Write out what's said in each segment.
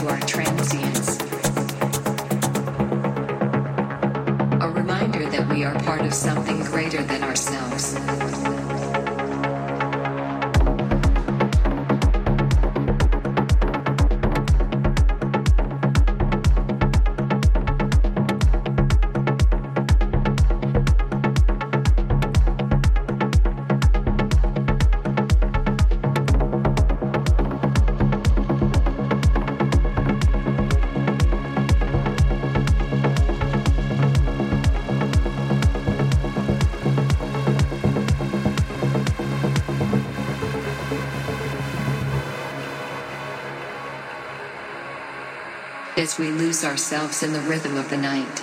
to our transience. A reminder that we are part of something greater than ourselves. As we lose ourselves in the rhythm of the night.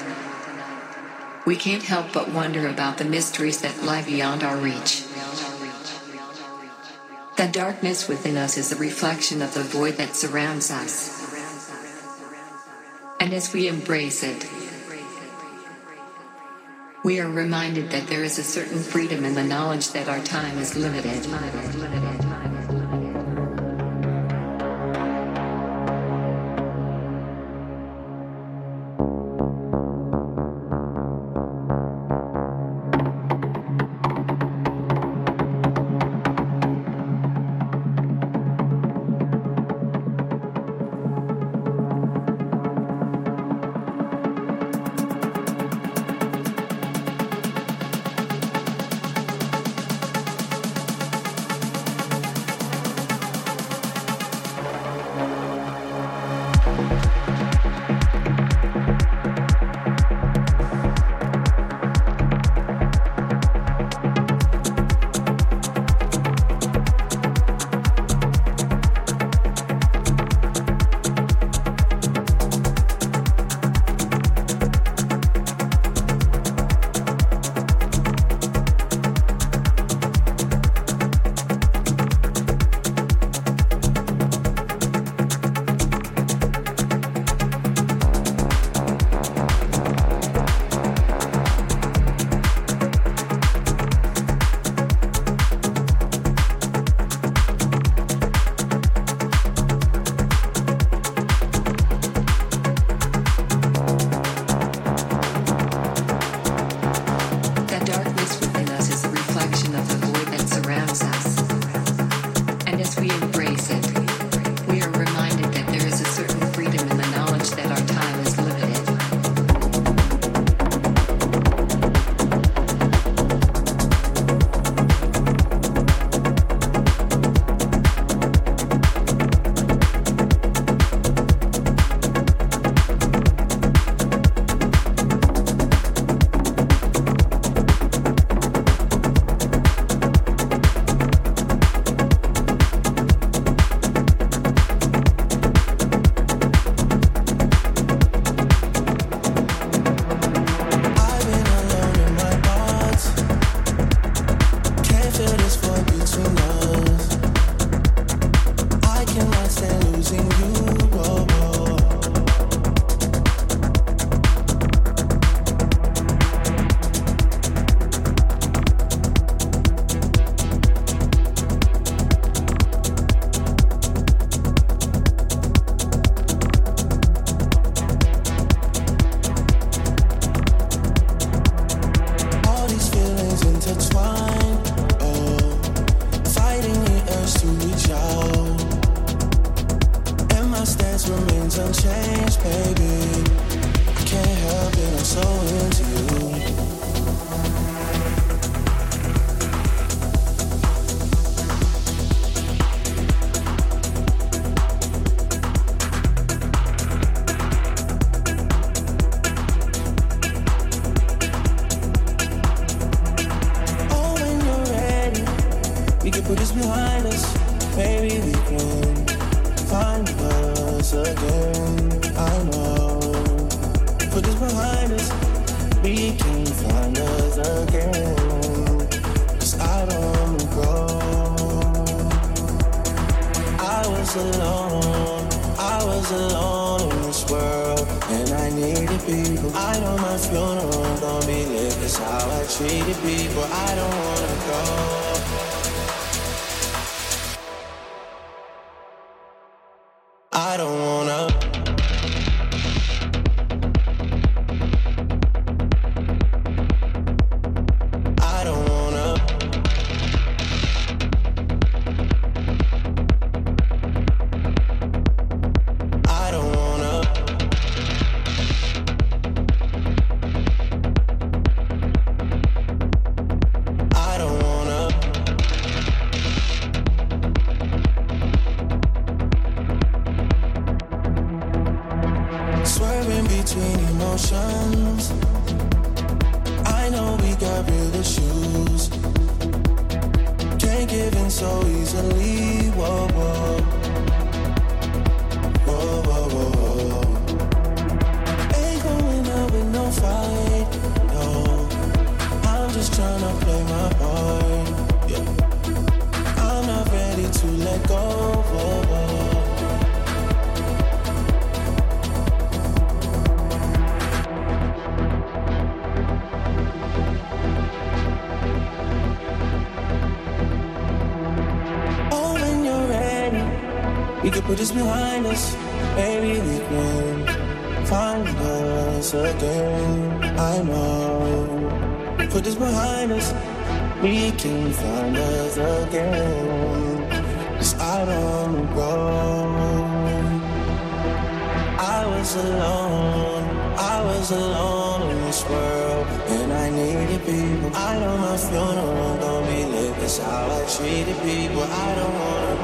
We can't help but wonder about the mysteries that lie beyond our reach. The darkness within us is a reflection of the void that surrounds us. And as we embrace it, we are reminded that there is a certain freedom in the knowledge that our time is limited. again. Cause I don't go. I was alone, I was alone in this world. And I needed people. I don't know my funeral don't be lit. It's how I treated people. I don't wanna